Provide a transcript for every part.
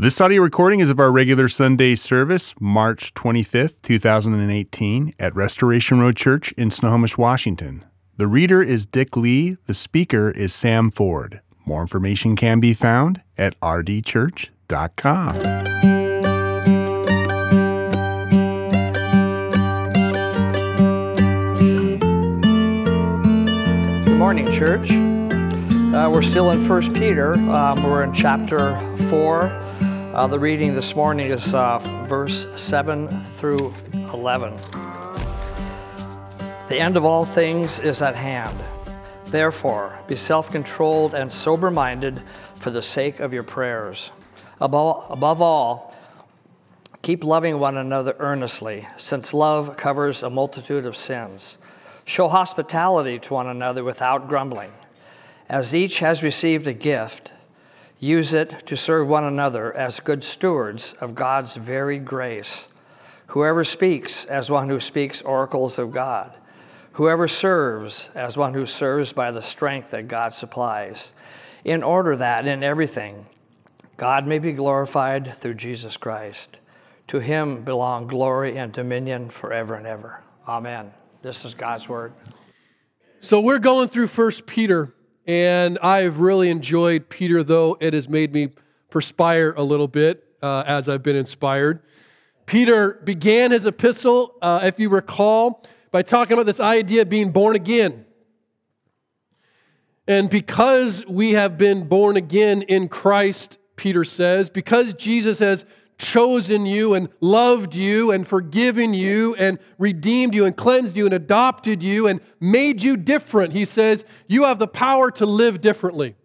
This audio recording is of our regular Sunday service, March 25th, 2018, at Restoration Road Church in Snohomish, Washington. The reader is Dick Lee, the speaker is Sam Ford. More information can be found at rdchurch.com. Good morning, church. Uh, we're still in 1 Peter. Um, we're in chapter 4. Uh, the reading this morning is uh, verse 7 through 11. The end of all things is at hand. Therefore, be self controlled and sober minded for the sake of your prayers. Above, above all, keep loving one another earnestly, since love covers a multitude of sins. Show hospitality to one another without grumbling. As each has received a gift, Use it to serve one another as good stewards of God's varied grace. Whoever speaks as one who speaks oracles of God. Whoever serves as one who serves by the strength that God supplies, in order that in everything God may be glorified through Jesus Christ. To him belong glory and dominion forever and ever. Amen. This is God's word. So we're going through First Peter. And I've really enjoyed Peter, though it has made me perspire a little bit uh, as I've been inspired. Peter began his epistle, uh, if you recall, by talking about this idea of being born again. And because we have been born again in Christ, Peter says, because Jesus has chosen you and loved you and forgiven you and redeemed you and cleansed you and adopted you and made you different. He says, You have the power to live differently.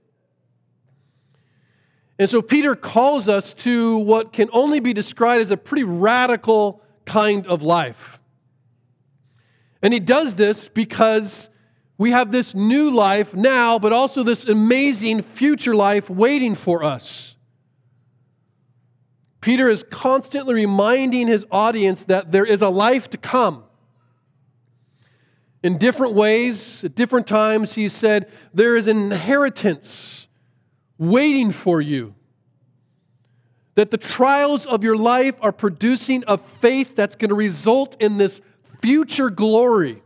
And so Peter calls us to what can only be described as a pretty radical kind of life. And he does this because we have this new life now, but also this amazing future life waiting for us. Peter is constantly reminding his audience that there is a life to come. In different ways, at different times, he said, There is an inheritance waiting for you. That the trials of your life are producing a faith that's going to result in this future glory.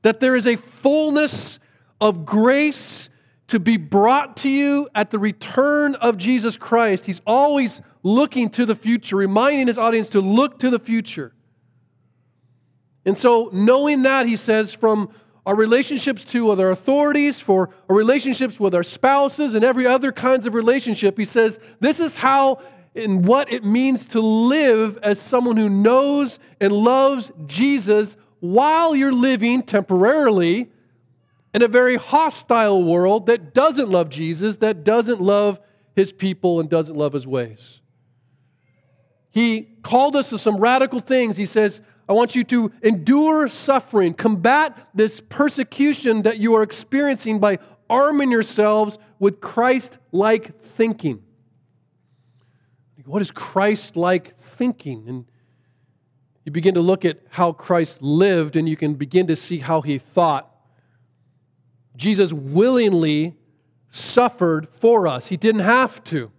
That there is a fullness of grace to be brought to you at the return of Jesus Christ. He's always looking to the future, reminding his audience to look to the future. And so, knowing that, he says, from our relationships to other authorities, for our relationships with our spouses, and every other kinds of relationship, he says, this is how and what it means to live as someone who knows and loves Jesus while you're living temporarily in a very hostile world that doesn't love Jesus, that doesn't love his people, and doesn't love his ways. He called us to some radical things. He says, I want you to endure suffering, combat this persecution that you are experiencing by arming yourselves with Christ like thinking. What is Christ like thinking? And you begin to look at how Christ lived, and you can begin to see how he thought. Jesus willingly suffered for us, he didn't have to.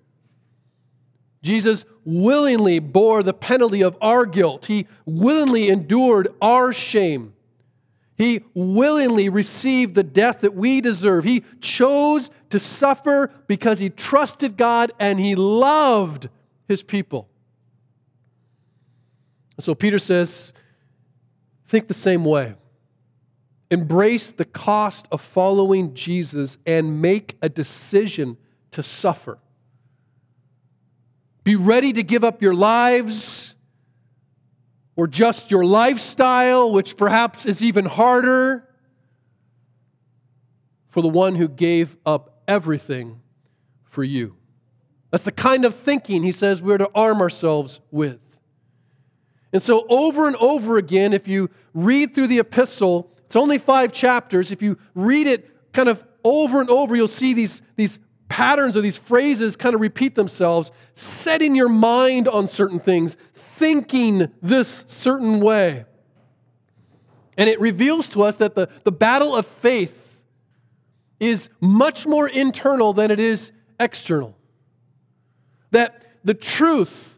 Jesus willingly bore the penalty of our guilt. He willingly endured our shame. He willingly received the death that we deserve. He chose to suffer because he trusted God and he loved his people. So Peter says, think the same way. Embrace the cost of following Jesus and make a decision to suffer. Be ready to give up your lives or just your lifestyle, which perhaps is even harder, for the one who gave up everything for you. That's the kind of thinking he says we're to arm ourselves with. And so, over and over again, if you read through the epistle, it's only five chapters. If you read it kind of over and over, you'll see these, these patterns or these phrases kind of repeat themselves, setting your mind on certain things, thinking this certain way. And it reveals to us that the, the battle of faith is much more internal than it is external. that the truth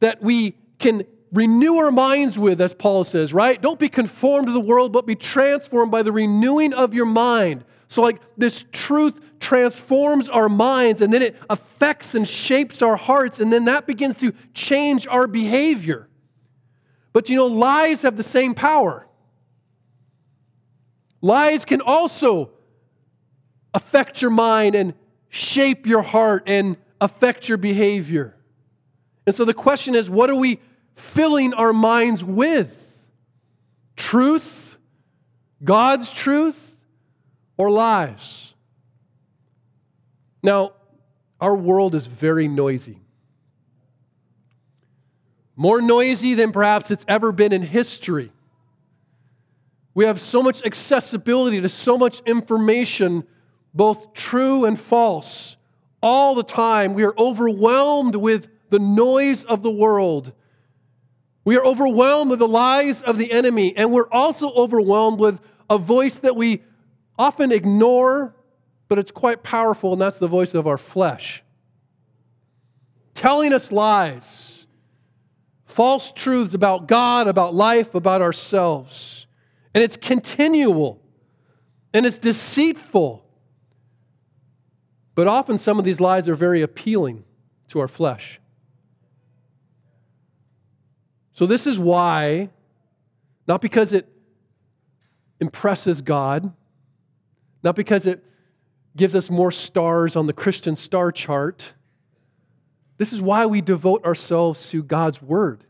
that we can renew our minds with, as Paul says, right? Don't be conformed to the world, but be transformed by the renewing of your mind. So, like, this truth transforms our minds and then it affects and shapes our hearts, and then that begins to change our behavior. But you know, lies have the same power. Lies can also affect your mind and shape your heart and affect your behavior. And so the question is what are we filling our minds with? Truth, God's truth, or lies? Now, our world is very noisy. More noisy than perhaps it's ever been in history. We have so much accessibility to so much information, both true and false, all the time. We are overwhelmed with the noise of the world. We are overwhelmed with the lies of the enemy, and we're also overwhelmed with a voice that we often ignore, but it's quite powerful, and that's the voice of our flesh. Telling us lies, false truths about God, about life, about ourselves. And it's continual and it's deceitful. But often some of these lies are very appealing to our flesh. So, this is why, not because it impresses God, not because it gives us more stars on the Christian star chart, this is why we devote ourselves to God's Word.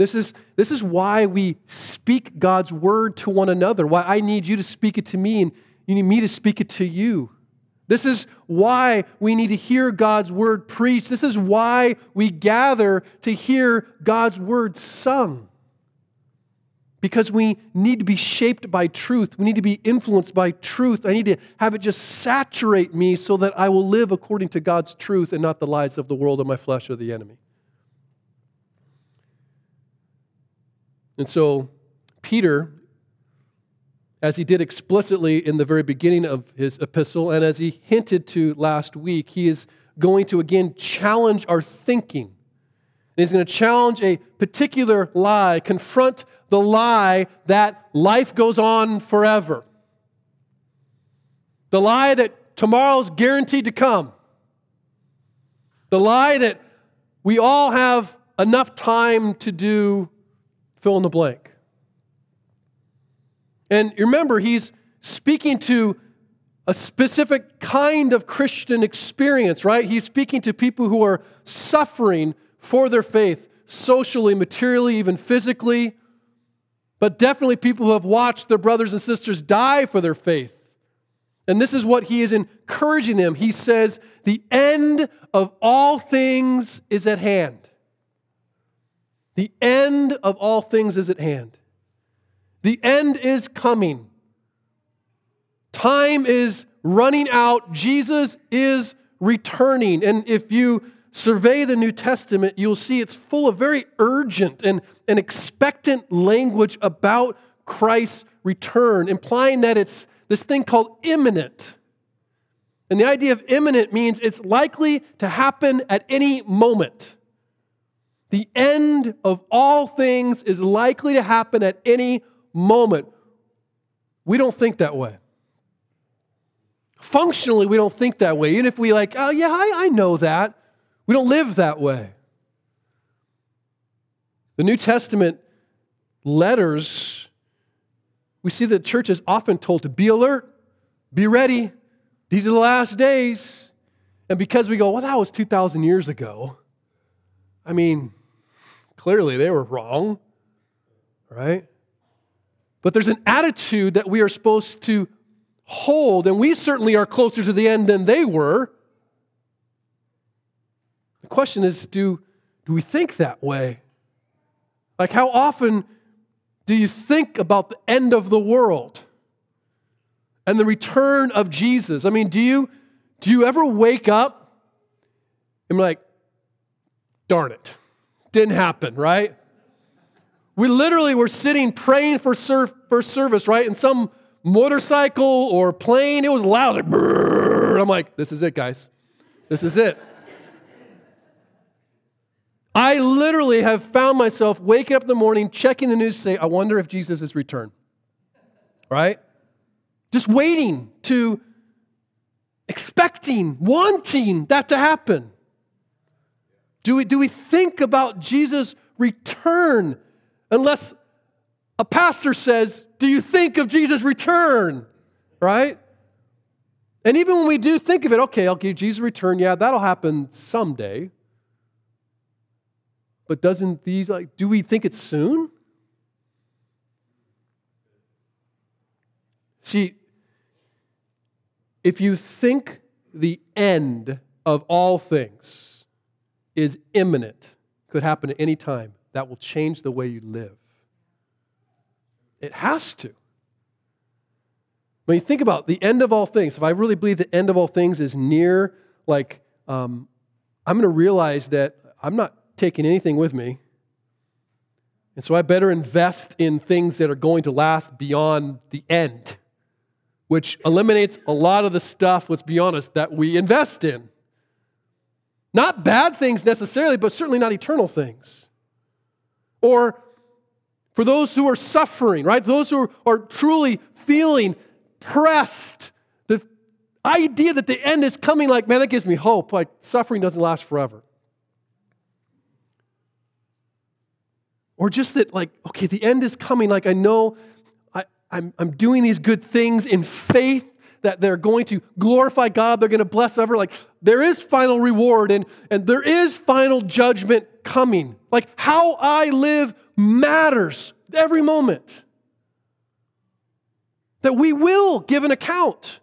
This is, this is why we speak God's word to one another, why I need you to speak it to me and you need me to speak it to you. This is why we need to hear God's word preached. This is why we gather to hear God's word sung. Because we need to be shaped by truth. We need to be influenced by truth. I need to have it just saturate me so that I will live according to God's truth and not the lies of the world or my flesh or the enemy. And so, Peter, as he did explicitly in the very beginning of his epistle, and as he hinted to last week, he is going to again challenge our thinking. And he's going to challenge a particular lie, confront the lie that life goes on forever. The lie that tomorrow's guaranteed to come. The lie that we all have enough time to do fill in the blank. And remember, he's speaking to a specific kind of Christian experience, right? He's speaking to people who are suffering for their faith, socially, materially, even physically, but definitely people who have watched their brothers and sisters die for their faith. And this is what he is encouraging them. He says, The end of all things is at hand. The end of all things is at hand. The end is coming. Time is running out. Jesus is returning. And if you survey the New Testament, you'll see it's full of very urgent and, and expectant language about Christ's return, implying that it's this thing called imminent. And the idea of imminent means it's likely to happen at any moment. The end of all things is likely to happen at any moment. We don't think that way. Functionally, we don't think that way. Even if we like, oh, yeah, I, I know that. We don't live that way. The New Testament letters, we see the church is often told to be alert, be ready. These are the last days. And because we go, well, that was 2,000 years ago, I mean, Clearly, they were wrong, right? But there's an attitude that we are supposed to hold, and we certainly are closer to the end than they were. Question is do, do we think that way? Like, how often do you think about the end of the world and the return of Jesus? I mean, do you, do you ever wake up and be like, darn it? Didn't happen, right? We literally were sitting praying for, for service, right? And some motorcycle or plane, it was loud. I'm like, this is it, guys. This is it. I literally have found myself waking up in the morning, checking the news, say, I wonder if Jesus has returned. Right? Just waiting to, expecting, wanting that to happen. Do we, do we think about Jesus' return unless a pastor says, Do you think of Jesus' return? Right? And even when we do think of it, okay, I'll give Jesus' return, yeah, that'll happen someday. But doesn't these, like, do we think it's soon? See, if you think the end of all things is imminent, could happen at any time, that will change the way you live. It has to. When you think about the end of all things, if I really believe the end of all things is near, like, um, I'm going to realize that I'm not taking anything with me. And so I better invest in things that are going to last beyond the end, which eliminates a lot of the stuff, let's be honest, that we invest in. Not bad things necessarily, but certainly not eternal things. Or for those who are suffering, right? Those who are, are truly feeling pressed, the idea that the end is coming, like, man, that gives me hope. Like, suffering doesn't last forever. Or just that, like, okay, the end is coming. Like, I know I, I'm, I'm doing these good things in faith that they're going to glorify God, they're going to bless ever. Like, there is final reward and, and there is final judgment coming. Like, how I live matters every moment. That we will give an account.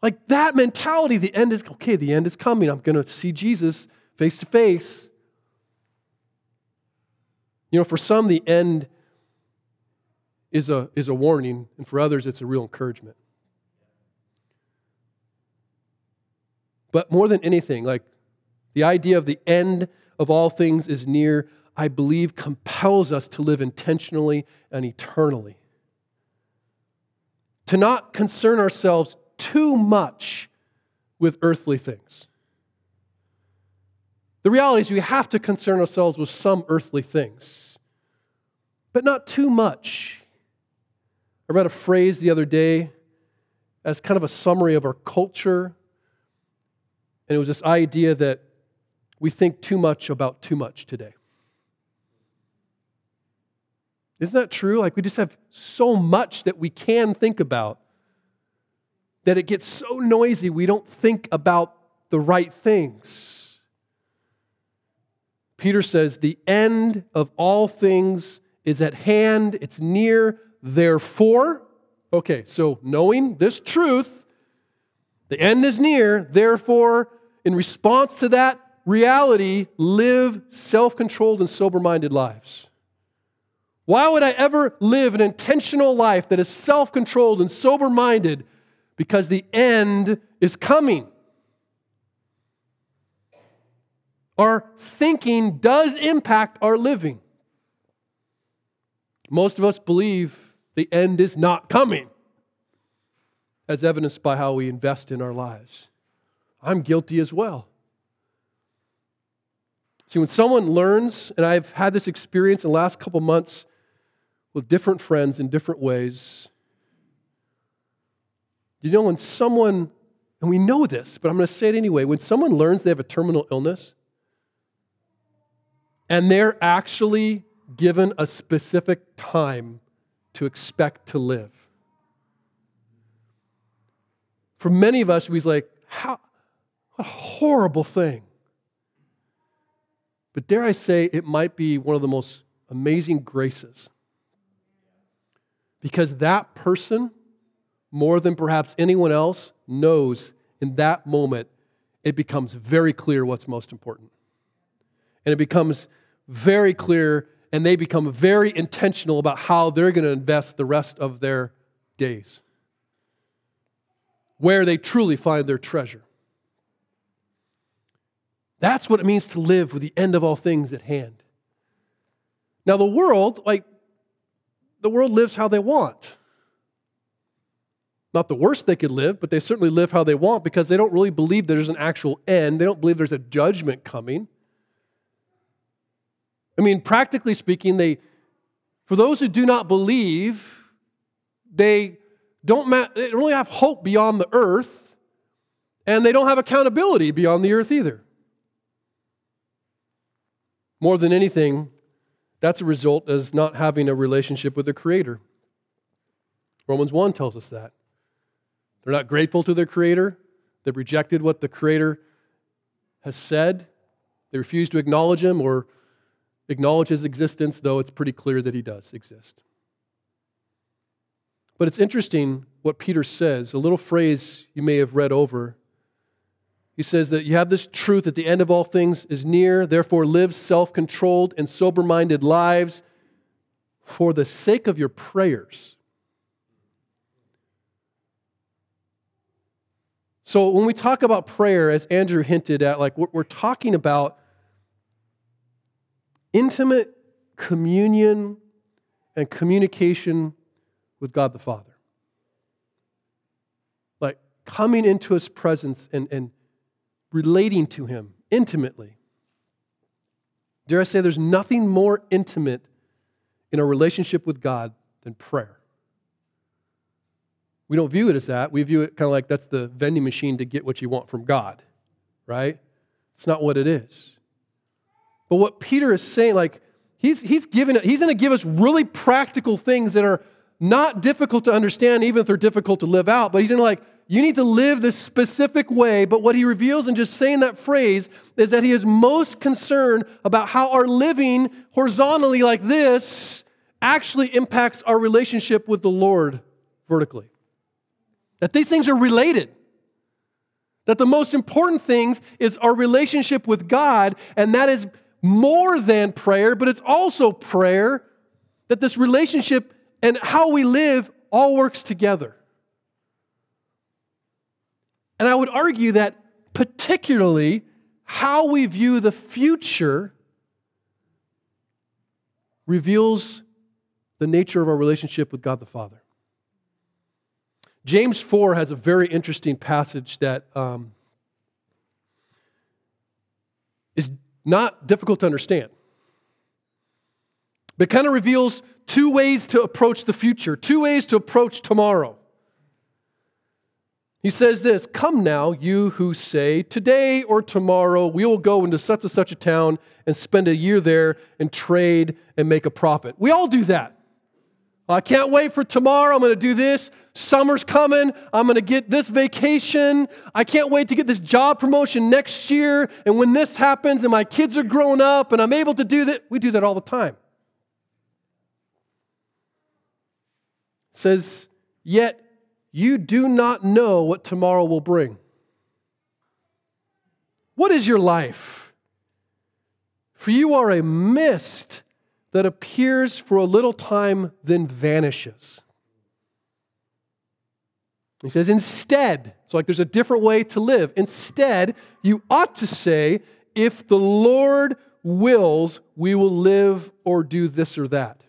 Like that mentality, the end is okay, the end is coming. I'm going to see Jesus face to face. You know, for some, the end is a, is a warning, and for others, it's a real encouragement. But more than anything, like the idea of the end of all things is near, I believe, compels us to live intentionally and eternally. To not concern ourselves too much with earthly things. The reality is, we have to concern ourselves with some earthly things, but not too much. I read a phrase the other day as kind of a summary of our culture, and it was this idea that we think too much about too much today. Isn't that true? Like, we just have so much that we can think about that it gets so noisy we don't think about the right things. Peter says, The end of all things is at hand, it's near. Therefore, okay, so knowing this truth, the end is near. Therefore, in response to that reality, live self controlled and sober minded lives. Why would I ever live an intentional life that is self controlled and sober minded? Because the end is coming. Our thinking does impact our living. Most of us believe the end is not coming, as evidenced by how we invest in our lives. I'm guilty as well. See, when someone learns, and I've had this experience in the last couple months with different friends in different ways, you know, when someone, and we know this, but I'm going to say it anyway, when someone learns they have a terminal illness, and they're actually given a specific time to expect to live. For many of us, we're like, how, what a horrible thing. But dare I say, it might be one of the most amazing graces. Because that person, more than perhaps anyone else, knows in that moment it becomes very clear what's most important. And it becomes very clear and they become very intentional about how they're going to invest the rest of their days, where they truly find their treasure. That's what it means to live with the end of all things at hand. Now, the world, like, the world lives how they want. Not the worst they could live, but they certainly live how they want because they don't really believe there's an actual end. They don't believe there's a judgment coming. I mean, practically speaking, they, for those who do not believe, they don't, ma- they don't really have hope beyond the earth, and they don't have accountability beyond the earth either. More than anything, that's a result as not having a relationship with the Creator. Romans 1 tells us that. They're not grateful to their Creator. They've rejected what the Creator has said. They refuse to acknowledge Him or acknowledge His existence, though it's pretty clear that He does exist. But it's interesting what Peter says, a little phrase you may have read over. He says that you have this truth that the end of all things is near, therefore live self controlled and sober minded lives for the sake of your prayers. So, when we talk about prayer, as Andrew hinted at, like what we're, talking about intimate communion and communication with God the Father. Like coming into his presence and, and relating to him intimately. Dare I say, there's nothing more intimate in a relationship with God than prayer. We don't view it as that. We view it kind of like that's the vending machine to get what you want from God, right? It's not what it is. But what Peter is saying, like, he's, he's, giving, he's going to give us really practical things that are not difficult to understand, even if they're difficult to live out, but he's in like, you need to live this specific way. But what he reveals in just saying that phrase is that he is most concerned about how our living horizontally like this actually impacts our relationship with the Lord vertically. That these things are related. That the most important things is our relationship with God, and that is more than prayer, but it's also prayer. That this relationship and how we live all works together. And I would argue that particularly how we view the future reveals the nature of our relationship with God the Father. James 4 has a very interesting passage that um, is not difficult to understand, but kind of reveals two ways to approach the future, two ways to approach tomorrow. He says this Come now, you who say, Today or tomorrow we will go into such and such a town and spend a year there and trade and make a profit. We all do that. I can't wait for tomorrow. I'm going to do this. Summer's coming. I'm going to get this vacation. I can't wait to get this job promotion next year. And when this happens and my kids are growing up and I'm able to do that, we do that all the time. says, Yet you do not know what tomorrow will bring. What is your life? For you are a mist that appears for a little time, then vanishes. He says, instead, it's like there's a different way to live. Instead, you ought to say, if the Lord wills, we will live or do this or that.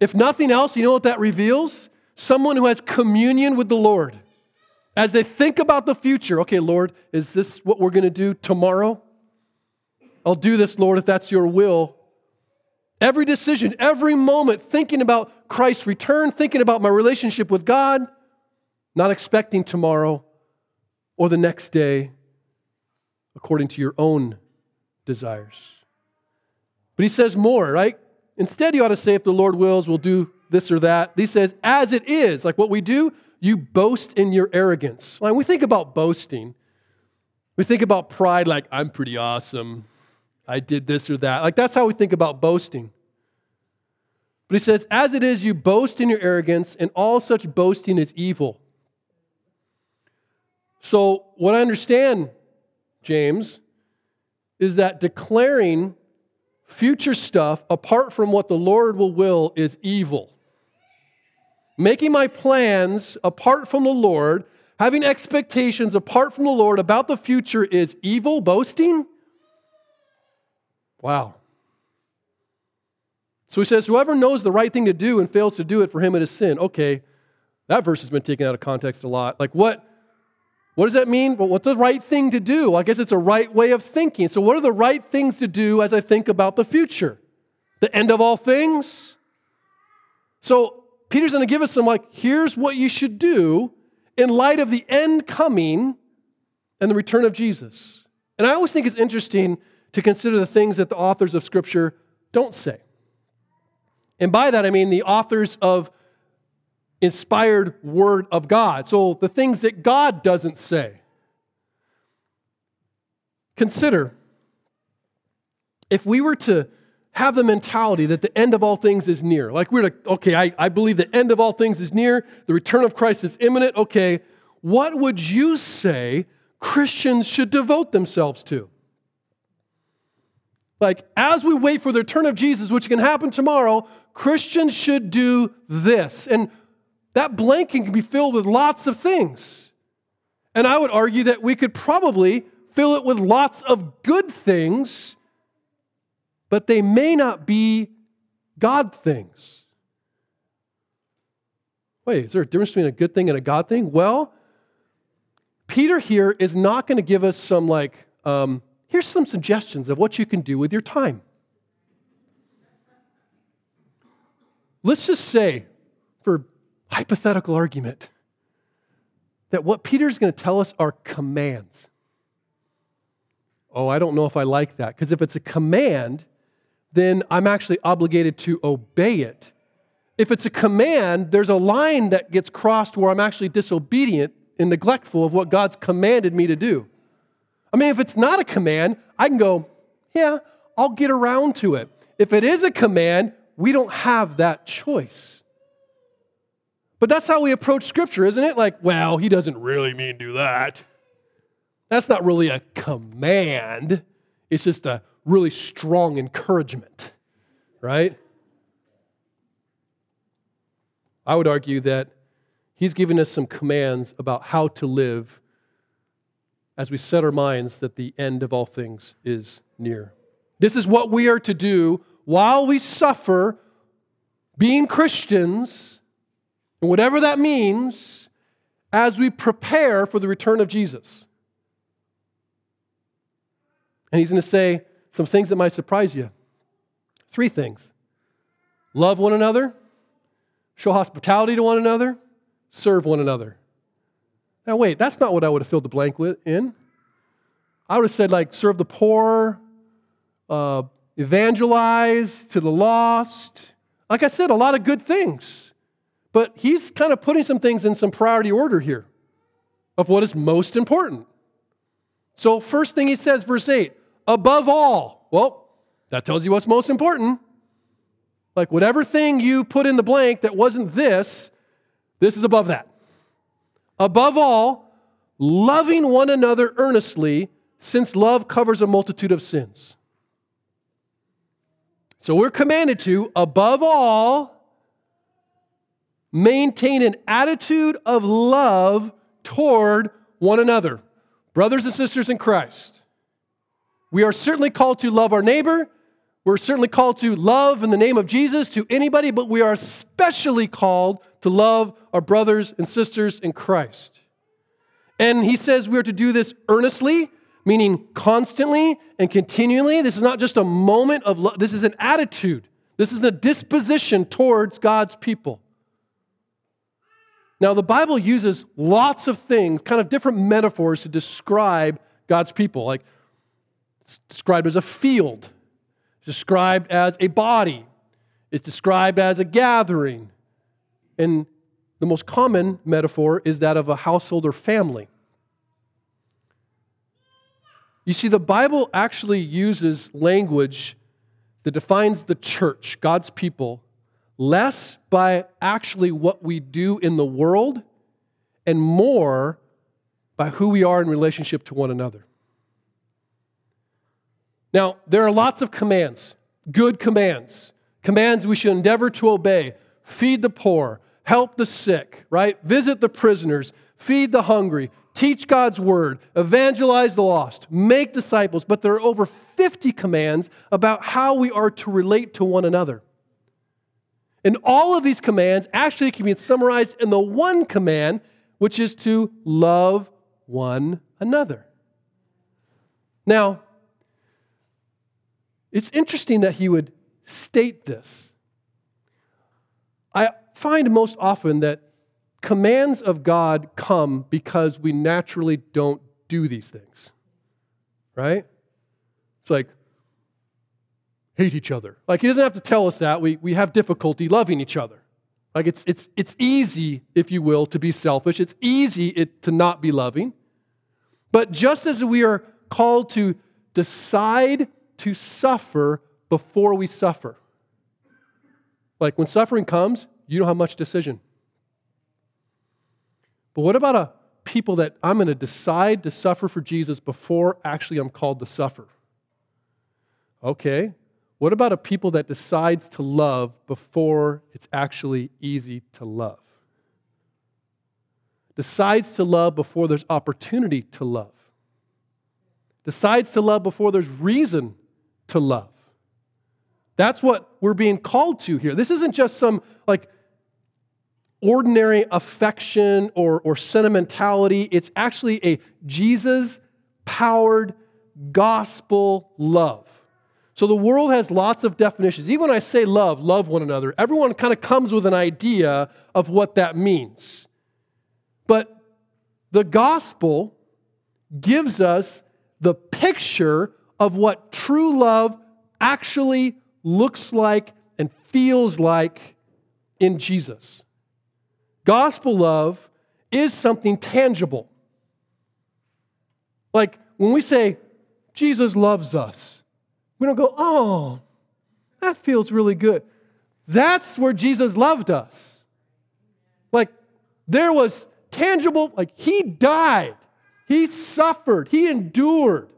If nothing else, you know what that reveals? Someone who has communion with the Lord. As they think about the future, okay, Lord, is this what we're going to do tomorrow? I'll do this, Lord, if that's your will. Every decision, every moment, thinking about Christ's return, thinking about my relationship with God, not expecting tomorrow or the next day according to your own desires. But he says more, right? Instead, you ought to say, if the Lord wills, we'll do this or that. He says, as it is, like what we do, you boast in your arrogance. When we think about boasting, we think about pride like, I'm pretty awesome. I did this or that. Like that's how we think about boasting. But he says, as it is, you boast in your arrogance, and all such boasting is evil. So, what I understand, James, is that declaring future stuff apart from what the Lord will will is evil. Making my plans apart from the Lord, having expectations apart from the Lord about the future is evil, boasting. Wow. So he says, Whoever knows the right thing to do and fails to do it, for him it is sin. Okay, that verse has been taken out of context a lot. Like, what? What does that mean? Well, what's the right thing to do? I guess it's a right way of thinking. So, what are the right things to do as I think about the future? The end of all things? So Peter's going to give us some, like, here's what you should do in light of the end coming and the return of Jesus. And I always think it's interesting to consider the things that the authors of Scripture don't say. And by that, I mean the authors of inspired Word of God. So the things that God doesn't say. Consider if we were to have the mentality that the end of all things is near, like we're like, okay, I, I believe the end of all things is near, the return of Christ is imminent, okay, what would you say Christians should devote themselves to? Like, as we wait for the return of Jesus, which can happen tomorrow, Christians should do this. And that blanking can be filled with lots of things. And I would argue that we could probably fill it with lots of good things, but they may not be God things. Wait, is there a difference between a good thing and a God thing? Well, Peter here is not going to give us some like, um, here's some suggestions of what you can do with your time. Let's just say, for hypothetical argument, that what Peter's going to tell us are commands. Oh, I don't know if I like that. Because if it's a command, then I'm actually obligated to obey it. If it's a command, there's a line that gets crossed where I'm actually disobedient and neglectful of what God's commanded me to do. I mean, if it's not a command, I can go, yeah, I'll get around to it. If it is a command, we don't have that choice. But that's how we approach Scripture, isn't it? Like, well, he doesn't really mean do that. That's not really a command, it's just a really strong encouragement, right? I would argue that he's given us some commands about how to live as we set our minds that the end of all things is near. This is what we are to do while we suffer being Christians, and whatever that means, as we prepare for the return of Jesus. And he's going to say some things that might surprise you. Three things love one another, show hospitality to one another, serve one another. Now, wait, that's not what I would have filled the blank with in. I would have said, like, serve the poor, uh, evangelize to the lost. Like I said, a lot of good things. But he's kind of putting some things in some priority order here of what is most important. So, first thing he says, verse 8, above all. Well, that tells you what's most important. Like, whatever thing you put in the blank that wasn't this, this is above that. Above all, loving one another earnestly, since love covers a multitude of sins. So we're commanded to, above all, maintain an attitude of love toward one another, brothers and sisters in Christ. We are certainly called to love our neighbor. We're certainly called to love in the name of Jesus to anybody, but we are especially called to love our brothers and sisters in Christ. And he says we are to do this earnestly, meaning constantly and continually. This is not just a moment of love, this is an attitude. This is a disposition towards God's people. Now, the Bible uses lots of things, kind of different metaphors to describe God's people. Like, it's described as a field, it's described as a body, it's described as a gathering. And the most common metaphor is that of a household or family. You see, the Bible actually uses language that defines the church, God's people, less by actually what we do in the world and more by who we are in relationship to one another. Now, there are lots of commands, good commands, commands we should endeavor to obey. Feed the poor, help the sick, right? Visit the prisoners, feed the hungry, teach God's word, evangelize the lost, make disciples, but there are over 50 commands about how we are to relate to one another. And all of these commands actually can be summarized in the one command, which is to love one another. Now, it's interesting that he would state this. I find most often that commands of God come because we naturally don't do these things, right? It's like, hate each other. Like, he doesn't have to tell us that. We, we have difficulty loving each other. Like, it's, it's, it's easy, if you will, to be selfish. It's easy it, to not be loving. But just as we are called to decide to suffer before we suffer, like when suffering comes, you don't have much decision. But what about a people that I'm going to decide to suffer for Jesus before actually I'm called to suffer? Okay. What about a people that decides to love before it's actually easy to love? Decides to love before there's opportunity to love. Decides to love before there's reason to love. That's what we're being called to here. This isn't just some like ordinary affection or, or sentimentality. It's actually a Jesus powered gospel love. So the world has lots of definitions. Even when I say love, love one another, everyone kind of comes with an idea of what that means. But the gospel gives us the picture of what true love actually looks like and feels like in Jesus. Gospel love is something tangible. Like when we say, Jesus loves us, we don't go, oh, that feels really good. That's where Jesus loved us. Like there was tangible, like he died, he suffered, he endured.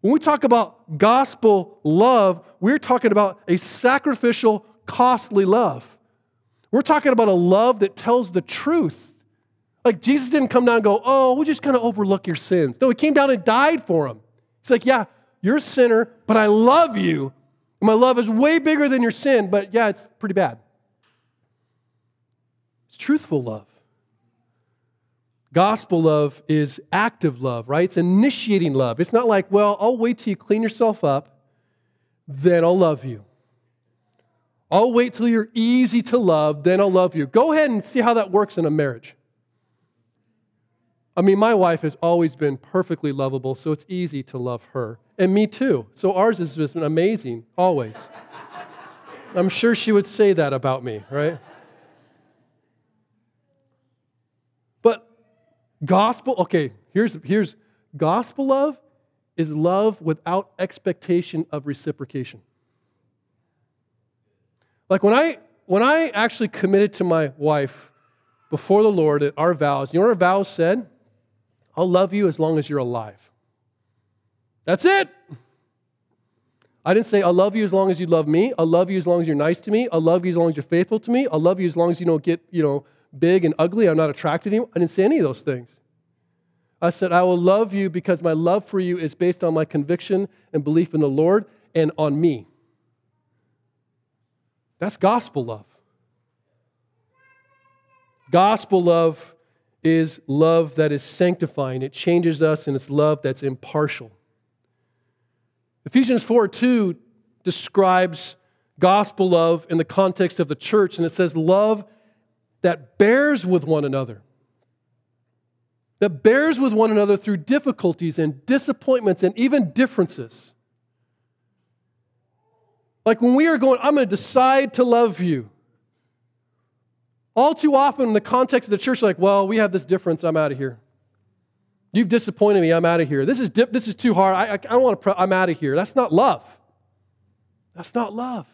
When we talk about gospel love, we're talking about a sacrificial, costly love. We're talking about a love that tells the truth. Like Jesus didn't come down and go, oh, we'll just kind of overlook your sins. No, he came down and died for them. He's like, yeah, you're a sinner, but I love you. my love is way bigger than your sin, but yeah, it's pretty bad. It's truthful love. Gospel love is active love, right? It's initiating love. It's not like, well, I'll wait till you clean yourself up, then I'll love you. I'll wait till you're easy to love, then I'll love you. Go ahead and see how that works in a marriage. I mean, my wife has always been perfectly lovable, so it's easy to love her. And me too. So ours has been amazing, always. I'm sure she would say that about me, right? But gospel, okay, here's, here's gospel love is love without expectation of reciprocation. Like when I when I actually committed to my wife before the Lord at our vows, you know what our vows said? I'll love you as long as you're alive. That's it. I didn't say, I'll love you as long as you love me. I'll love you as long as you're nice to me. I'll love you as long as you're faithful to me. I'll love you as long as you don't get, you know, big and ugly. I'm not attracted to you. I didn't say any of those things. I said, I will love you because my love for you is based on my conviction and belief in the Lord and on me. That's gospel love. Gospel love is love that is sanctifying, it changes us, and it's love that's impartial. Ephesians 4 2 describes gospel love in the context of the church, and it says, Love that bears with one another. That bears with one another through difficulties and disappointments and even differences. Like when we are going, I'm going to decide to love you. All too often, in the context of the church, like, well, we have this difference, I'm out of here. You've disappointed me, I'm out of here. This is, dip, this is too hard, I, I, I don't want to, pre- I'm out of here. That's not love. That's not love.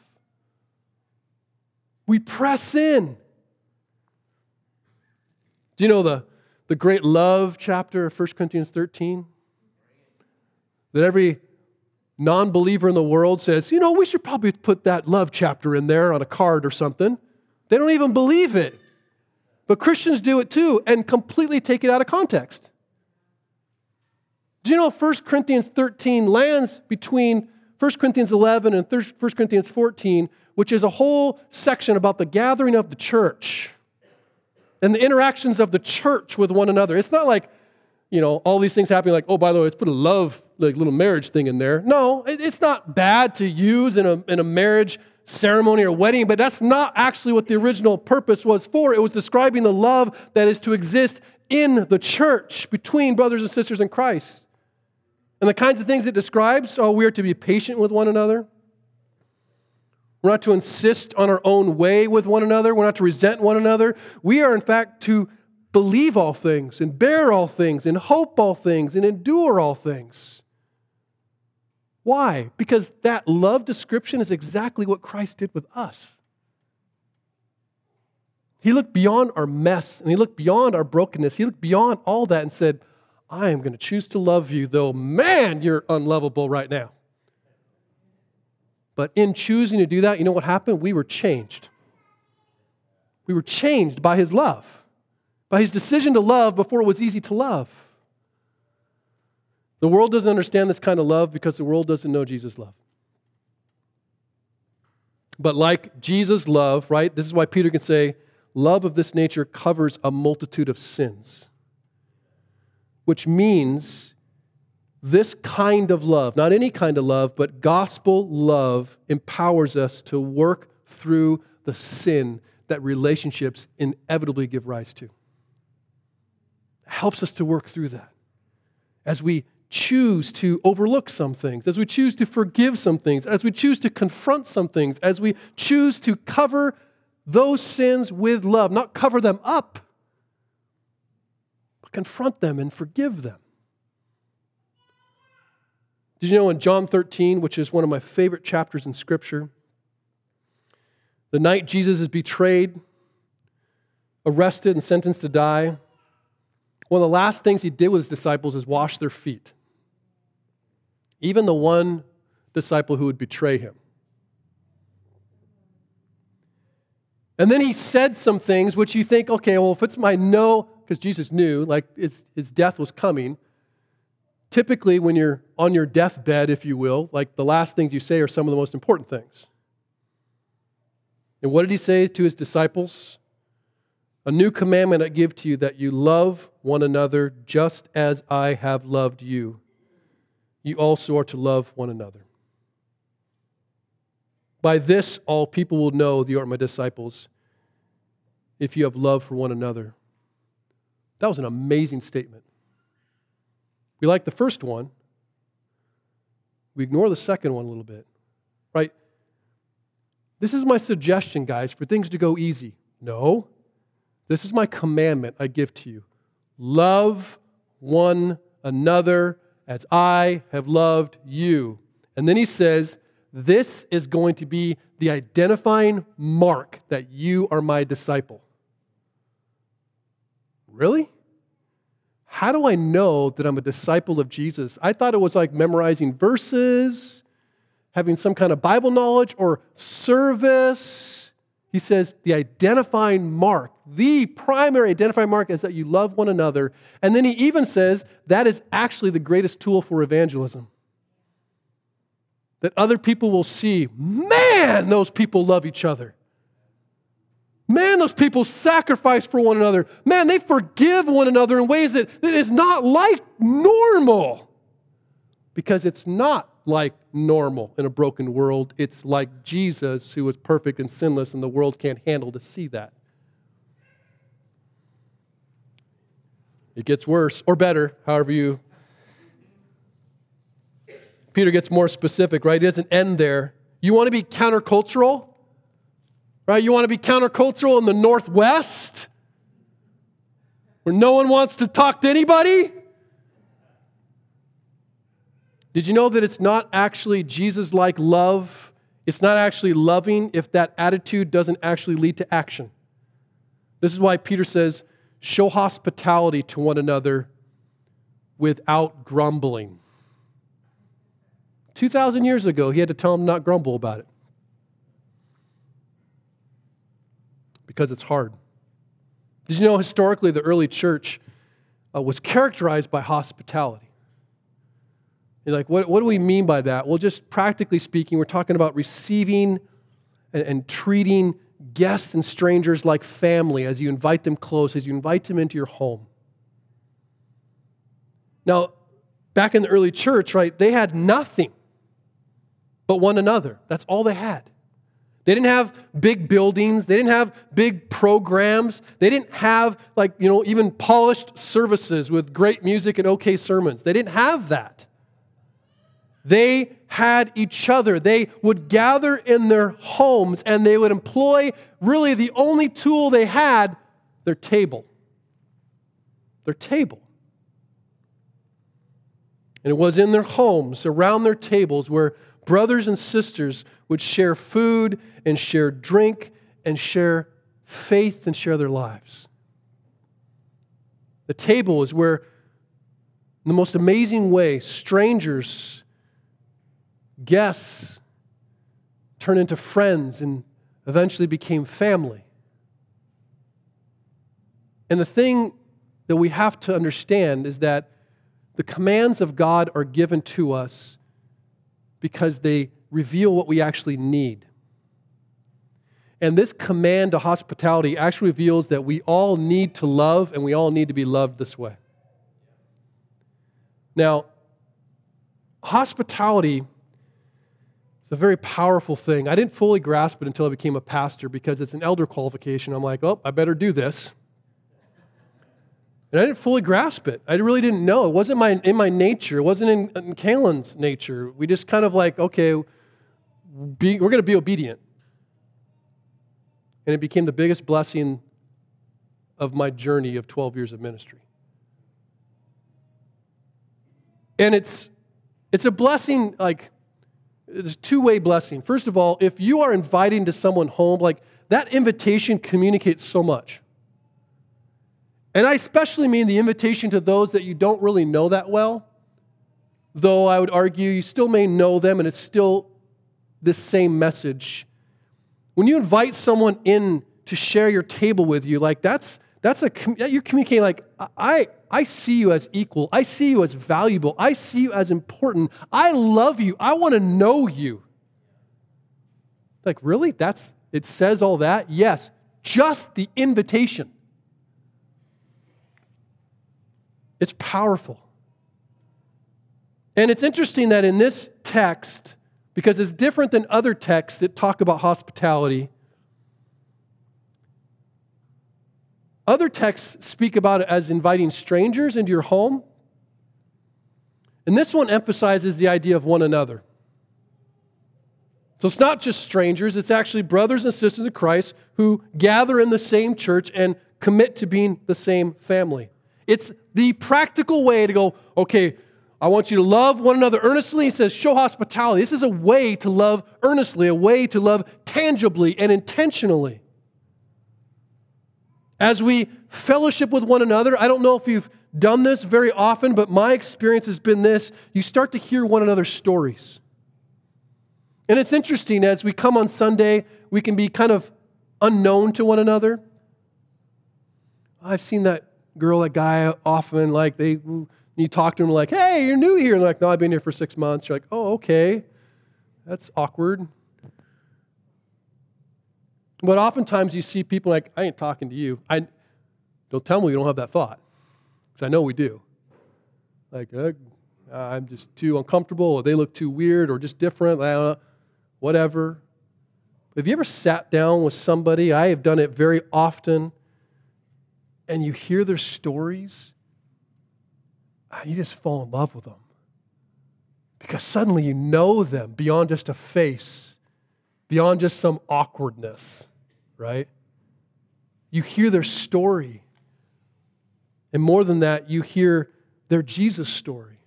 We press in. Do you know the, the great love chapter of 1 Corinthians 13? That every non believer in the world says, you know, we should probably put that love chapter in there on a card or something. They don't even believe it. But Christians do it too and completely take it out of context. Do you know 1 Corinthians 13 lands between 1 Corinthians 11 and 1 Corinthians 14, which is a whole section about the gathering of the church and the interactions of the church with one another. It's not like, you know, all these things happening like, oh, by the way, let's put a love like little marriage thing in there. No, it, it's not bad to use in a, in a marriage ceremony or wedding, but that's not actually what the original purpose was for. It was describing the love that is to exist in the church between brothers and sisters in Christ. And the kinds of things it describes oh, we are to be patient with one another. We're not to insist on our own way with one another. We're not to resent one another. We are, in fact, to believe all things and bear all things and hope all things and endure all things. Why? Because that love description is exactly what Christ did with us. He looked beyond our mess and he looked beyond our brokenness. He looked beyond all that and said, I am going to choose to love you, though, man, you're unlovable right now. But in choosing to do that, you know what happened? We were changed. We were changed by his love, by his decision to love before it was easy to love. The world doesn't understand this kind of love because the world doesn't know Jesus' love. But like Jesus' love, right? This is why Peter can say, love of this nature covers a multitude of sins. Which means this kind of love, not any kind of love, but gospel love empowers us to work through the sin that relationships inevitably give rise to. Helps us to work through that as we choose to overlook some things, as we choose to forgive some things, as we choose to confront some things, as we choose to cover those sins with love, not cover them up, but confront them and forgive them. Did you know in John 13, which is one of my favorite chapters in Scripture, the night Jesus is betrayed, arrested, and sentenced to die, one of the last things he did with his disciples is wash their feet even the one disciple who would betray him. And then he said some things which you think, okay, well, if it's my no, because Jesus knew, like his, his death was coming. Typically, when you're on your deathbed, if you will, like the last things you say are some of the most important things. And what did he say to his disciples? A new commandment I give to you that you love one another just as I have loved you you also are to love one another. By this, all people will know that you are my disciples if you have love for one another. That was an amazing statement. We like the first one, we ignore the second one a little bit, right? This is my suggestion, guys, for things to go easy. No, this is my commandment I give to you love one another as I have loved you. And then he says, This is going to be the identifying mark that you are my disciple. Really? How do I know that I'm a disciple of Jesus? I thought it was like memorizing verses, having some kind of Bible knowledge, or service. He says the identifying mark, the primary identifying mark is that you love one another. And then he even says that is actually the greatest tool for evangelism. That other people will see, man, those people love each other. Man, those people sacrifice for one another. Man, they forgive one another in ways that, that is not like normal. Because it's not like normal in a broken world. It's like Jesus, who was perfect and sinless, and the world can't handle to see that. It gets worse or better, however you. Peter gets more specific, right? It doesn't end there. You want to be countercultural? Right? You want to be countercultural in the Northwest? Where no one wants to talk to anybody? Did you know that it's not actually Jesus like love? It's not actually loving if that attitude doesn't actually lead to action. This is why Peter says, show hospitality to one another without grumbling. 2,000 years ago, he had to tell them not grumble about it because it's hard. Did you know historically the early church uh, was characterized by hospitality? You're like, what, what do we mean by that? Well, just practically speaking, we're talking about receiving and, and treating guests and strangers like family as you invite them close, as you invite them into your home. Now, back in the early church, right, they had nothing but one another. That's all they had. They didn't have big buildings. They didn't have big programs. They didn't have, like, you know, even polished services with great music and okay sermons. They didn't have that. They had each other. They would gather in their homes and they would employ really the only tool they had their table. Their table. And it was in their homes, around their tables, where brothers and sisters would share food and share drink and share faith and share their lives. The table is where, in the most amazing way, strangers, guests, turn into friends and eventually became family. And the thing that we have to understand is that the commands of God are given to us because they reveal what we actually need. And this command to hospitality actually reveals that we all need to love and we all need to be loved this way. Now, hospitality a very powerful thing. I didn't fully grasp it until I became a pastor because it's an elder qualification. I'm like, oh, I better do this. And I didn't fully grasp it. I really didn't know. It wasn't my, in my nature. It wasn't in, in Kalen's nature. We just kind of like, okay, be, we're going to be obedient. And it became the biggest blessing of my journey of 12 years of ministry. And it's, it's a blessing, like, it's a two way blessing. First of all, if you are inviting to someone home, like, that invitation communicates so much. And I especially mean the invitation to those that you don't really know that well, though I would argue you still may know them and it's still the same message. When you invite someone in to share your table with you, like that's that's a you're communicating like I I see you as equal. I see you as valuable. I see you as important. I love you. I want to know you. Like really? That's it says all that? Yes. Just the invitation. It's powerful. And it's interesting that in this text, because it's different than other texts that talk about hospitality, other texts speak about it as inviting strangers into your home. And this one emphasizes the idea of one another. So it's not just strangers, it's actually brothers and sisters of Christ who gather in the same church and commit to being the same family. It's the practical way to go, okay, I want you to love one another earnestly. He says, show hospitality. This is a way to love earnestly, a way to love tangibly and intentionally. As we fellowship with one another, I don't know if you've done this very often, but my experience has been this you start to hear one another's stories. And it's interesting as we come on Sunday, we can be kind of unknown to one another. I've seen that girl, that guy, often like they, you talk to them like, hey, you're new here. And like, no, I've been here for six months. You're like, oh, okay. That's awkward. But oftentimes you see people like, I ain't talking to you. I don't tell me you don't have that thought, because I know we do. Like, uh, I'm just too uncomfortable, or they look too weird, or just different, whatever. Have you ever sat down with somebody? I have done it very often and you hear their stories, ah, you just fall in love with them. Because suddenly you know them beyond just a face, beyond just some awkwardness, right? You hear their story. And more than that, you hear their Jesus story.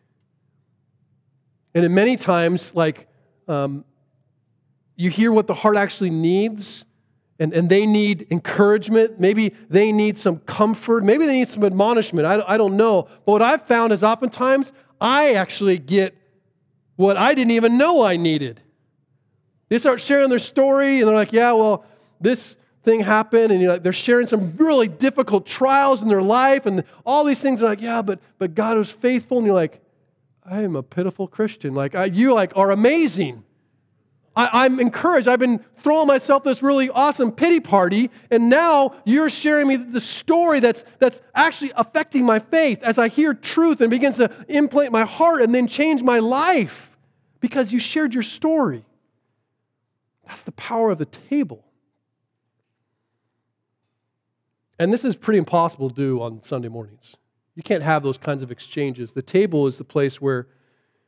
And in many times, like, um, you hear what the heart actually needs and, and they need encouragement. Maybe they need some comfort. Maybe they need some admonishment. I, I don't know. But what I've found is oftentimes I actually get what I didn't even know I needed. They start sharing their story and they're like, yeah, well, this thing happened and you know, they're sharing some really difficult trials in their life and all these things are like yeah but but god was faithful and you're like i am a pitiful christian like I, you like are amazing I, am encouraged. I've been throwing myself this really awesome pity party, and now you're sharing me the story that's, that's actually affecting my faith as I hear truth and begins to implant my heart and then change my life because you shared your story. That's the power of the table. And this is pretty impossible to do on Sunday mornings. You can't have those kinds of exchanges. The table is the place where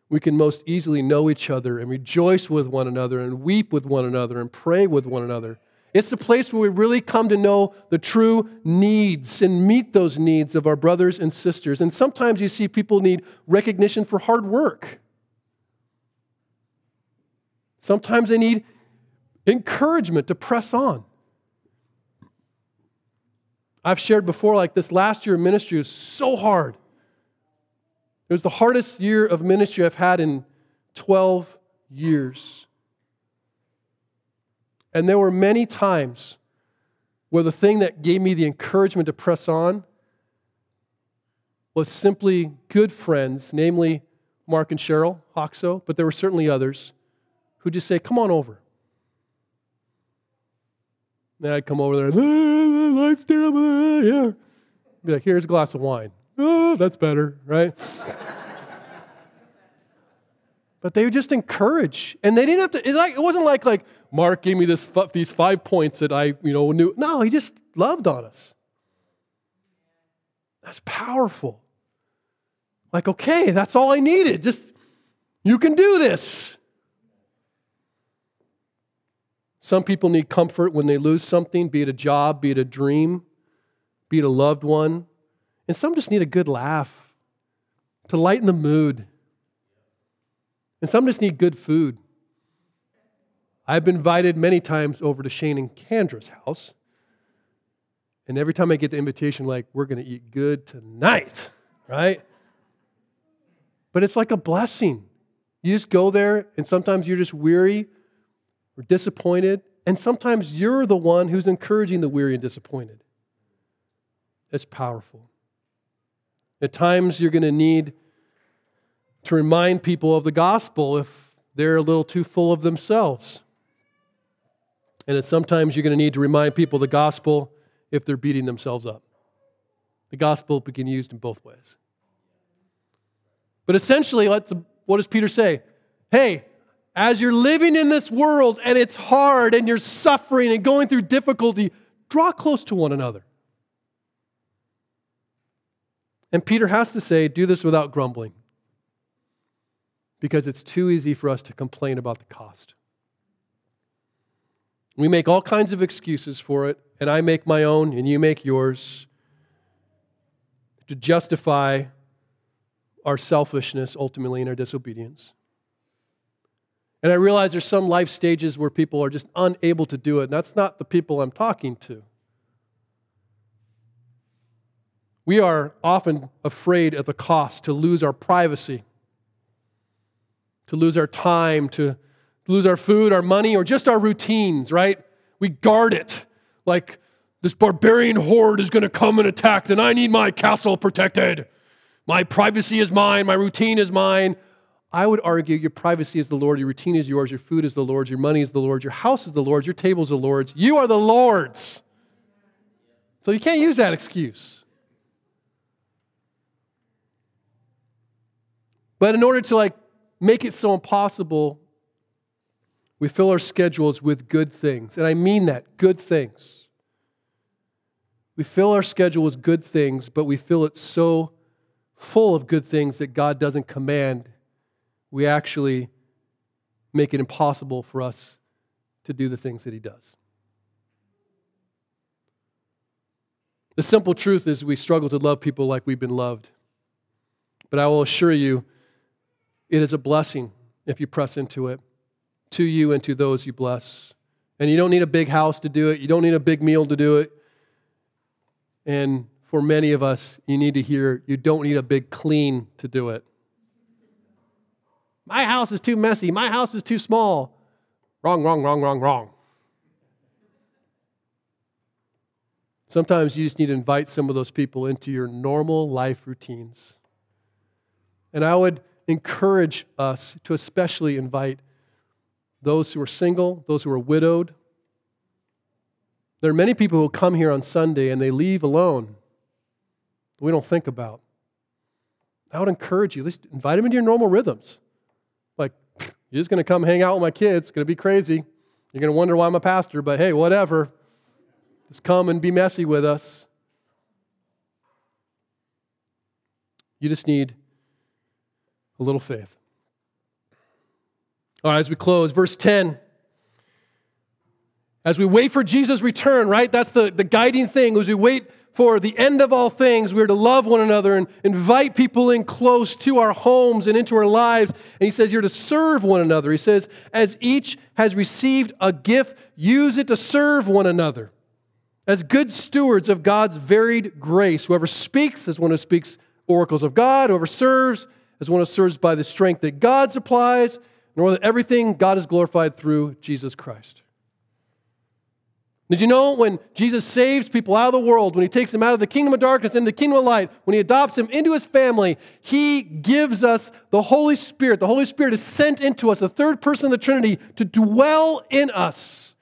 we can most easily know each other and rejoice with one another and weep with one another and pray with one another. It's the place where we really come to know the true needs and meet those needs of our brothers and sisters. And sometimes you see people need recognition for hard work. Sometimes they need encouragement to press on. I've shared before, like this last year of ministry was so hard. It was the hardest year of ministry I've had in 12 years. And there were many times where the thing that gave me the encouragement to press on was simply good friends, namely Mark and Cheryl Hoxo, but there were certainly others who just say, Come on over. Then I'd come over there, life's terrible, yeah. Be like, Here's a glass of wine. Oh, that's better, right? but they would just encourage, and they didn't have to. Like, it wasn't like like Mark gave me this these five points that I you know knew. No, he just loved on us. That's powerful. Like, okay, that's all I needed. Just you can do this. Some people need comfort when they lose something, be it a job, be it a dream, be it a loved one. And some just need a good laugh to lighten the mood. And some just need good food. I've been invited many times over to Shane and Kendra's house. And every time I get the invitation, like, we're going to eat good tonight, right? But it's like a blessing. You just go there, and sometimes you're just weary or disappointed. And sometimes you're the one who's encouraging the weary and disappointed. It's powerful. At times, you're going to need to remind people of the gospel if they're a little too full of themselves. And sometimes you're going to need to remind people the gospel if they're beating themselves up. The gospel can be used in both ways. But essentially, what does Peter say? Hey, as you're living in this world and it's hard and you're suffering and going through difficulty, draw close to one another. And Peter has to say, do this without grumbling. Because it's too easy for us to complain about the cost. We make all kinds of excuses for it, and I make my own, and you make yours, to justify our selfishness ultimately in our disobedience. And I realize there's some life stages where people are just unable to do it, and that's not the people I'm talking to. We are often afraid of the cost to lose our privacy, to lose our time, to lose our food, our money, or just our routines, right? We guard it like this barbarian horde is going to come and attack, and I need my castle protected. My privacy is mine, my routine is mine. I would argue your privacy is the Lord, your routine is yours, your food is the Lord's, your money is the Lord's, your house is the Lord's, your table is the Lord's. You are the Lord's. So you can't use that excuse. But in order to like make it so impossible, we fill our schedules with good things. And I mean that, good things. We fill our schedule with good things, but we fill it so full of good things that God doesn't command. We actually make it impossible for us to do the things that He does. The simple truth is we struggle to love people like we've been loved. But I will assure you, it is a blessing if you press into it, to you and to those you bless. And you don't need a big house to do it, you don't need a big meal to do it. And for many of us, you need to hear you don't need a big clean to do it. My house is too messy. My house is too small. Wrong, wrong, wrong, wrong, wrong. Sometimes you just need to invite some of those people into your normal life routines. And I would encourage us to especially invite those who are single, those who are widowed. There are many people who come here on Sunday and they leave alone. We don't think about. I would encourage you, at least invite them into your normal rhythms. You're just going to come hang out with my kids. It's going to be crazy. You're going to wonder why I'm a pastor, but hey, whatever. Just come and be messy with us. You just need a little faith. All right, as we close, verse 10. As we wait for Jesus' return, right? That's the, the guiding thing. As we wait for the end of all things, we are to love one another and invite people in close to our homes and into our lives. And he says, You're to serve one another. He says, As each has received a gift, use it to serve one another. As good stewards of God's varied grace, whoever speaks is one who speaks oracles of God, whoever serves is one who serves by the strength that God supplies, and that everything God is glorified through Jesus Christ. Did you know when Jesus saves people out of the world, when he takes them out of the kingdom of darkness into the kingdom of light, when he adopts them into his family, he gives us the Holy Spirit. The Holy Spirit is sent into us, the third person of the Trinity, to dwell in us.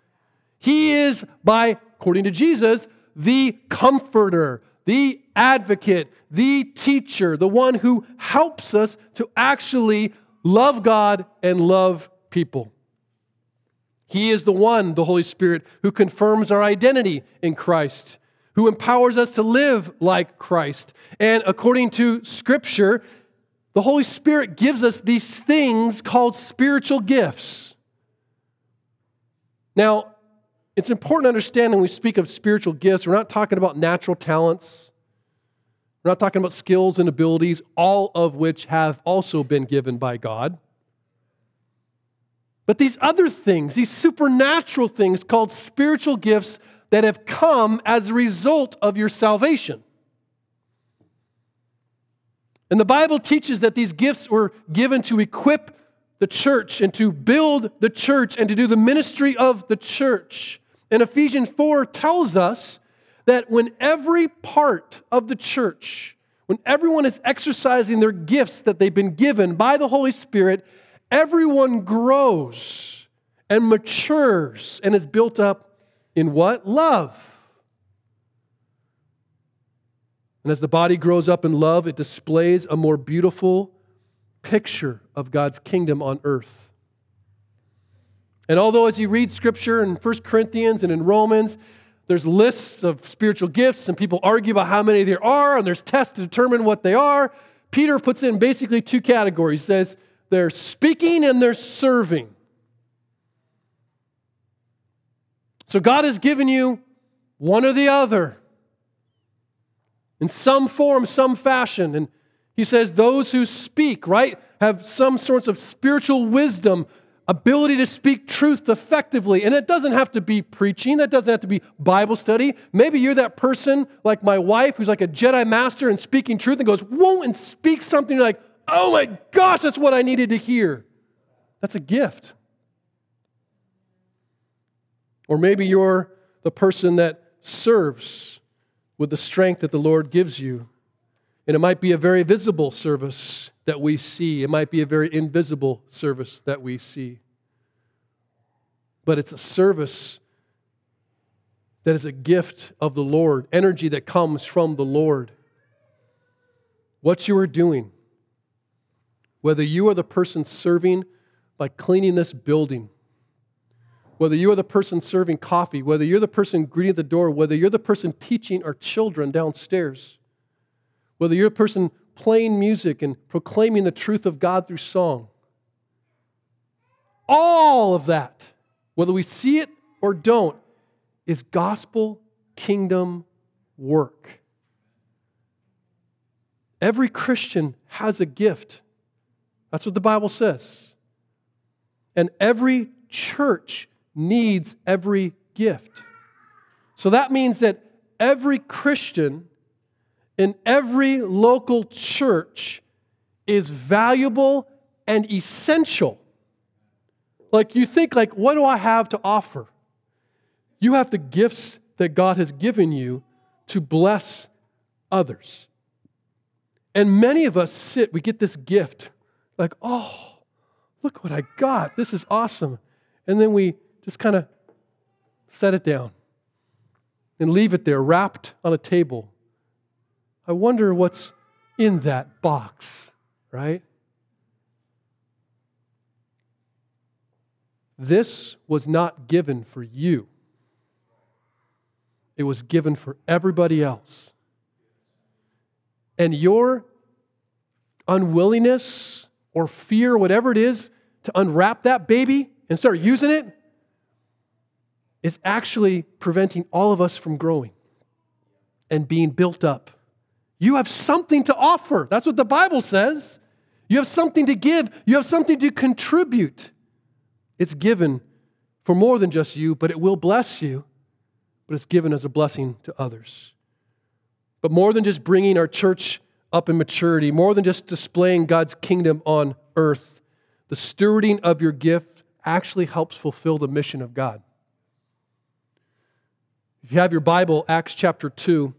He is, by, according to Jesus, the comforter, the advocate, the teacher, the one who helps us to actually love God and love people. He is the one, the Holy Spirit, who confirms our identity in Christ, who empowers us to live like Christ. And according to Scripture, the Holy Spirit gives us these things called spiritual gifts. Now, it's important to understand when we speak of spiritual gifts, we're not talking about natural talents. We're not talking about skills and abilities, all of which have also been given by God. But these other things, these supernatural things called spiritual gifts that have come as a result of your salvation. And the Bible teaches that these gifts were given to equip the church and to build the church and to do the ministry of the church. And Ephesians 4 tells us that when every part of the church, when everyone is exercising their gifts that they've been given by the Holy Spirit, everyone grows and matures and is built up in what? Love. And as the body grows up in love, it displays a more beautiful picture of God's kingdom on earth. And although as you read scripture in 1 Corinthians and in Romans, there's lists of spiritual gifts and people argue about how many there are and there's tests to determine what they are, Peter puts in basically two categories. He says they're speaking and they're serving. So God has given you one or the other in some form, some fashion. And he says those who speak, right, have some sorts of spiritual wisdom, ability to speak truth effectively. And it doesn't have to be preaching, that doesn't have to be Bible study. Maybe you're that person like my wife who's like a Jedi master and speaking truth and goes, whoa, and speaks something like, oh my gosh, that's what I needed to hear. That's a gift. Or maybe you're the person that serves with the strength that the Lord gives you. And it might be a very visible service that we see, it might be a very invisible service that we see. But it's a service that is a gift of the Lord, energy that comes from the Lord. What you are doing, whether you are the person serving by cleaning this building, whether you are the person serving coffee, whether you're the person greeting at the door, whether you're the person teaching our children downstairs, whether you're the person playing music and proclaiming the truth of God through song. All of that, whether we see it or don't, is gospel kingdom work. Every Christian has a gift. That's what the Bible says. And every church needs every gift. So that means that every Christian in every local church is valuable and essential. Like you think like what do I have to offer? You have the gifts that God has given you to bless others. And many of us sit, we get this gift like, "Oh, look what I got. This is awesome." and then we just kind of set it down and leave it there wrapped on a table. I wonder what's in that box, right? This was not given for you, it was given for everybody else. And your unwillingness or fear, whatever it is, to unwrap that baby and start using it is actually preventing all of us from growing and being built up. You have something to offer. That's what the Bible says. You have something to give, you have something to contribute. It's given for more than just you, but it will bless you, but it's given as a blessing to others. But more than just bringing our church up in maturity, more than just displaying God's kingdom on earth, the stewarding of your gift actually helps fulfill the mission of God. If you have your Bible, Acts chapter 2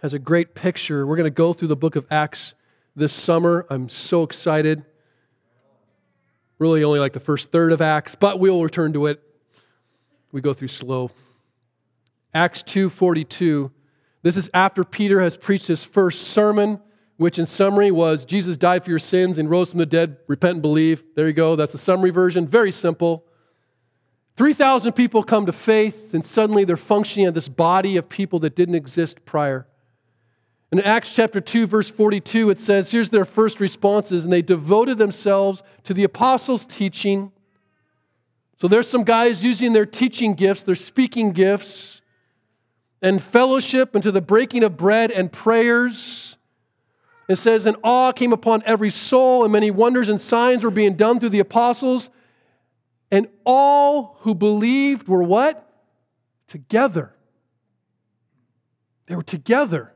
has a great picture. We're going to go through the book of Acts this summer. I'm so excited really only like the first third of Acts, but we'll return to it. We go through slow. Acts 2:42. This is after Peter has preached his first sermon, which in summary was Jesus died for your sins and rose from the dead, repent and believe. There you go. That's the summary version, very simple. 3,000 people come to faith, and suddenly they're functioning as this body of people that didn't exist prior. In Acts chapter 2, verse 42, it says, here's their first responses, and they devoted themselves to the apostles' teaching. So there's some guys using their teaching gifts, their speaking gifts, and fellowship, and to the breaking of bread and prayers. It says, And awe came upon every soul, and many wonders and signs were being done through the apostles. And all who believed were what? Together. They were together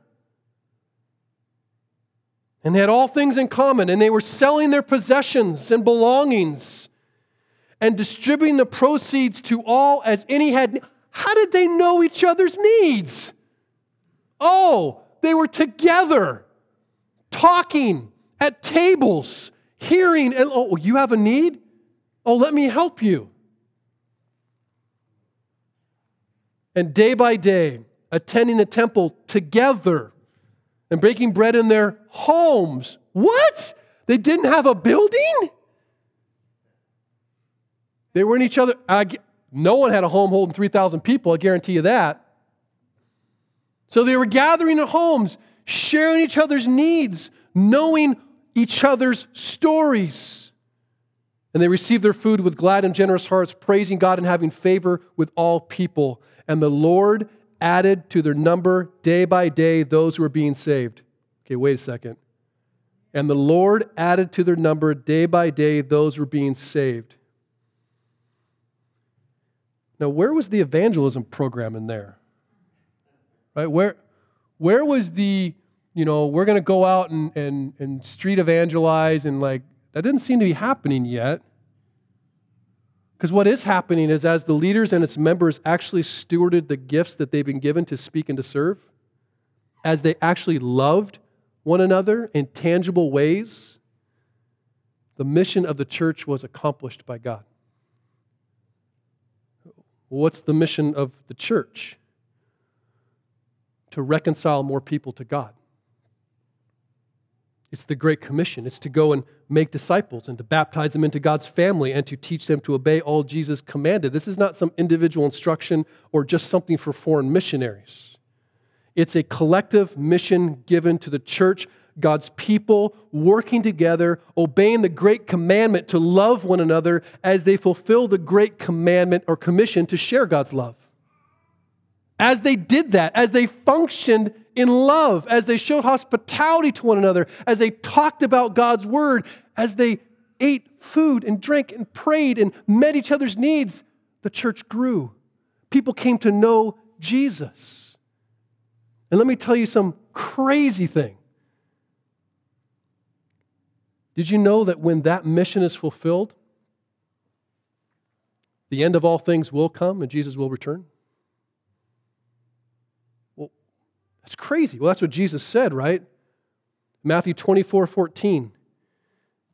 and they had all things in common, and they were selling their possessions and belongings and distributing the proceeds to all as any had. How did they know each other's needs? Oh, they were together, talking at tables, hearing, and oh, you have a need? Oh, let me help you. And day by day, attending the temple together and breaking bread in their homes. What? They didn't have a building? They were in each other. No one had a home holding 3,000 people, I guarantee you that. So they were gathering in homes, sharing each other's needs, knowing each other's stories. And they received their food with glad and generous hearts, praising God and having favor with all people. And the Lord added to their number day by day those who were being saved. Okay, wait a second. And the Lord added to their number day by day those who were being saved. Now, where was the evangelism program in there? Right? Where, where was the, you know, we're going to go out and, and, and street evangelize and like, that didn't seem to be happening yet. Because what is happening is as the leaders and its members actually stewarded the gifts that they've been given to speak and to serve, as they actually loved one another in tangible ways, the mission of the church was accomplished by God. What's the mission of the church? To reconcile more people to God. It's the Great Commission. It's to go and make disciples and to baptize them into God's family and to teach them to obey all Jesus commanded. This is not some individual instruction or just something for foreign missionaries. It's a collective mission given to the church, God's people working together, obeying the great commandment to love one another as they fulfill the great commandment or commission to share God's love. As they did that, as they functioned in love, as they showed hospitality to one another, as they talked about God's word, as they ate food and drank and prayed and met each other's needs, the church grew. People came to know Jesus. And let me tell you some crazy thing. Did you know that when that mission is fulfilled, the end of all things will come and Jesus will return? Well, that's crazy. Well, that's what Jesus said, right? Matthew 24 14.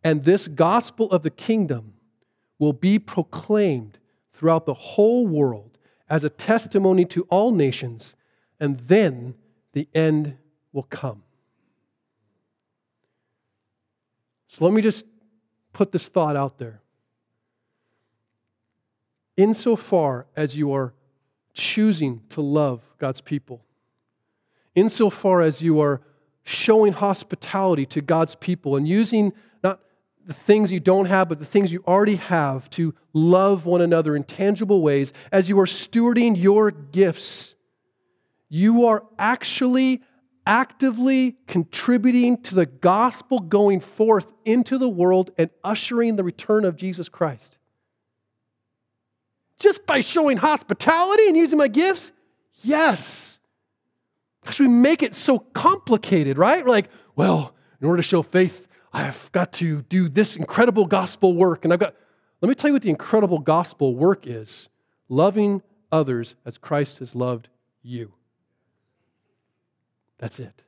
And this gospel of the kingdom will be proclaimed throughout the whole world as a testimony to all nations, and then the end will come. So let me just put this thought out there. Insofar as you are choosing to love God's people, insofar as you are showing hospitality to God's people and using not the things you don't have, but the things you already have to love one another in tangible ways, as you are stewarding your gifts, you are actually actively contributing to the gospel going forth into the world and ushering the return of Jesus Christ. Just by showing hospitality and using my gifts? Yes. Because we make it so complicated, right? We're Like, well, in order to show faith, I've got to do this incredible gospel work. And I've got, let me tell you what the incredible gospel work is loving others as Christ has loved you. That's it.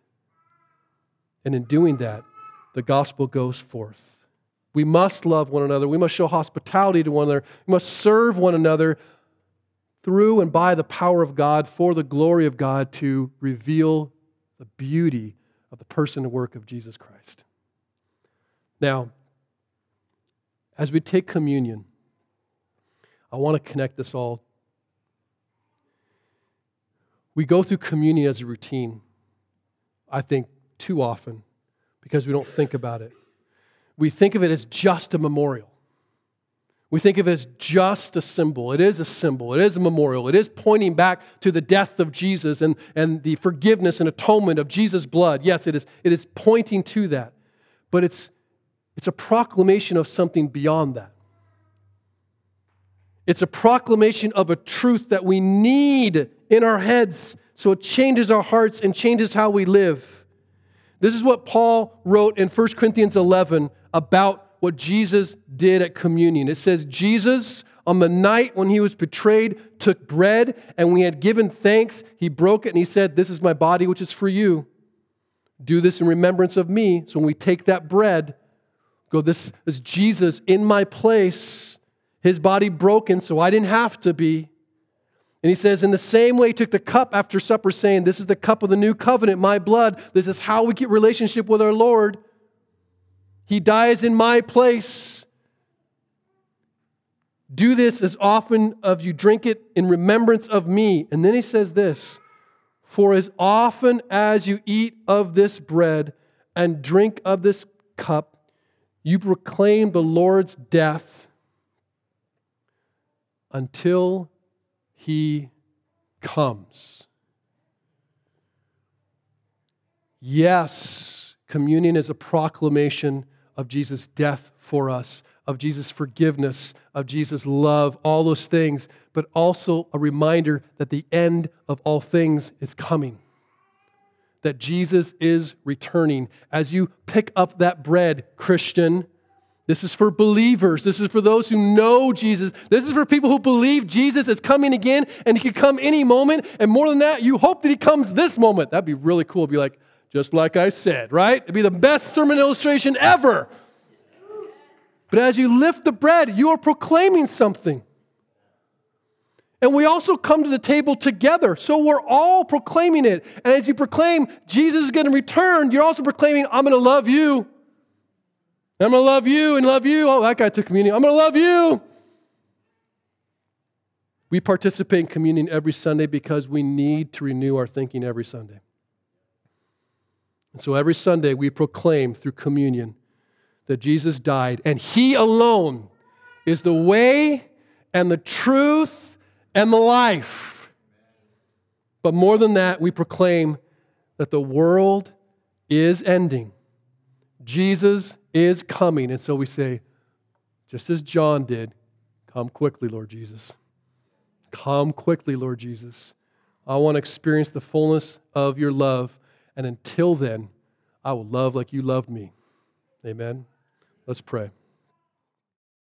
And in doing that, the gospel goes forth. We must love one another. We must show hospitality to one another. We must serve one another through and by the power of God for the glory of God to reveal the beauty of the person and work of Jesus Christ. Now, as we take communion, I want to connect this all. We go through communion as a routine. I think, too often because we don't think about it. We think of it as just a memorial. We think of it as just a symbol. It is a symbol. It is a memorial. It is pointing back to the death of Jesus and, and the forgiveness and atonement of Jesus' blood. Yes, it is, it is pointing to that. But it's, it's a proclamation of something beyond that. It's a proclamation of a truth that we need in our heads so it changes our hearts and changes how we live. This is what Paul wrote in 1 Corinthians 11 about what Jesus did at communion. It says, Jesus, on the night when he was betrayed, took bread, and when he had given thanks, he broke it and he said, This is my body, which is for you. Do this in remembrance of me. So when we take that bread, go, This is Jesus in my place, his body broken, so I didn't have to be. And he says, in the same way, he took the cup after supper, saying, This is the cup of the new covenant, my blood. This is how we get relationship with our Lord. He dies in my place. Do this as often as you drink it in remembrance of me. And then he says this For as often as you eat of this bread and drink of this cup, you proclaim the Lord's death until he comes. Yes, communion is a proclamation of Jesus' death for us, of Jesus' forgiveness, of Jesus' love, all those things, but also a reminder that the end of all things is coming. That Jesus is returning. As you pick up that bread, Christian, this is for believers. This is for those who know Jesus. This is for people who believe Jesus is coming again and he could come any moment. And more than that, you hope that he comes this moment. That'd be really cool. It'd be like, just like I said, right? It'd be the best sermon illustration ever. But as you lift the bread, you are proclaiming something. And we also come to the table together. So we're all proclaiming it. And as you proclaim Jesus is going to return, you're also proclaiming, I'm going to love you. I'm going to love you and love you. Oh, that guy took communion. I'm going to love you. We participate in communion every Sunday because we need to renew our thinking every Sunday. And so every Sunday we proclaim through communion that Jesus died and He alone is the way and the truth and the life. But more than that, we proclaim that the world is ending. Jesus is coming. And so we say, just as John did, come quickly, Lord Jesus. Come quickly, Lord Jesus. I want to experience the fullness of your love. And until then, I will love like you loved me. Amen. Let's pray.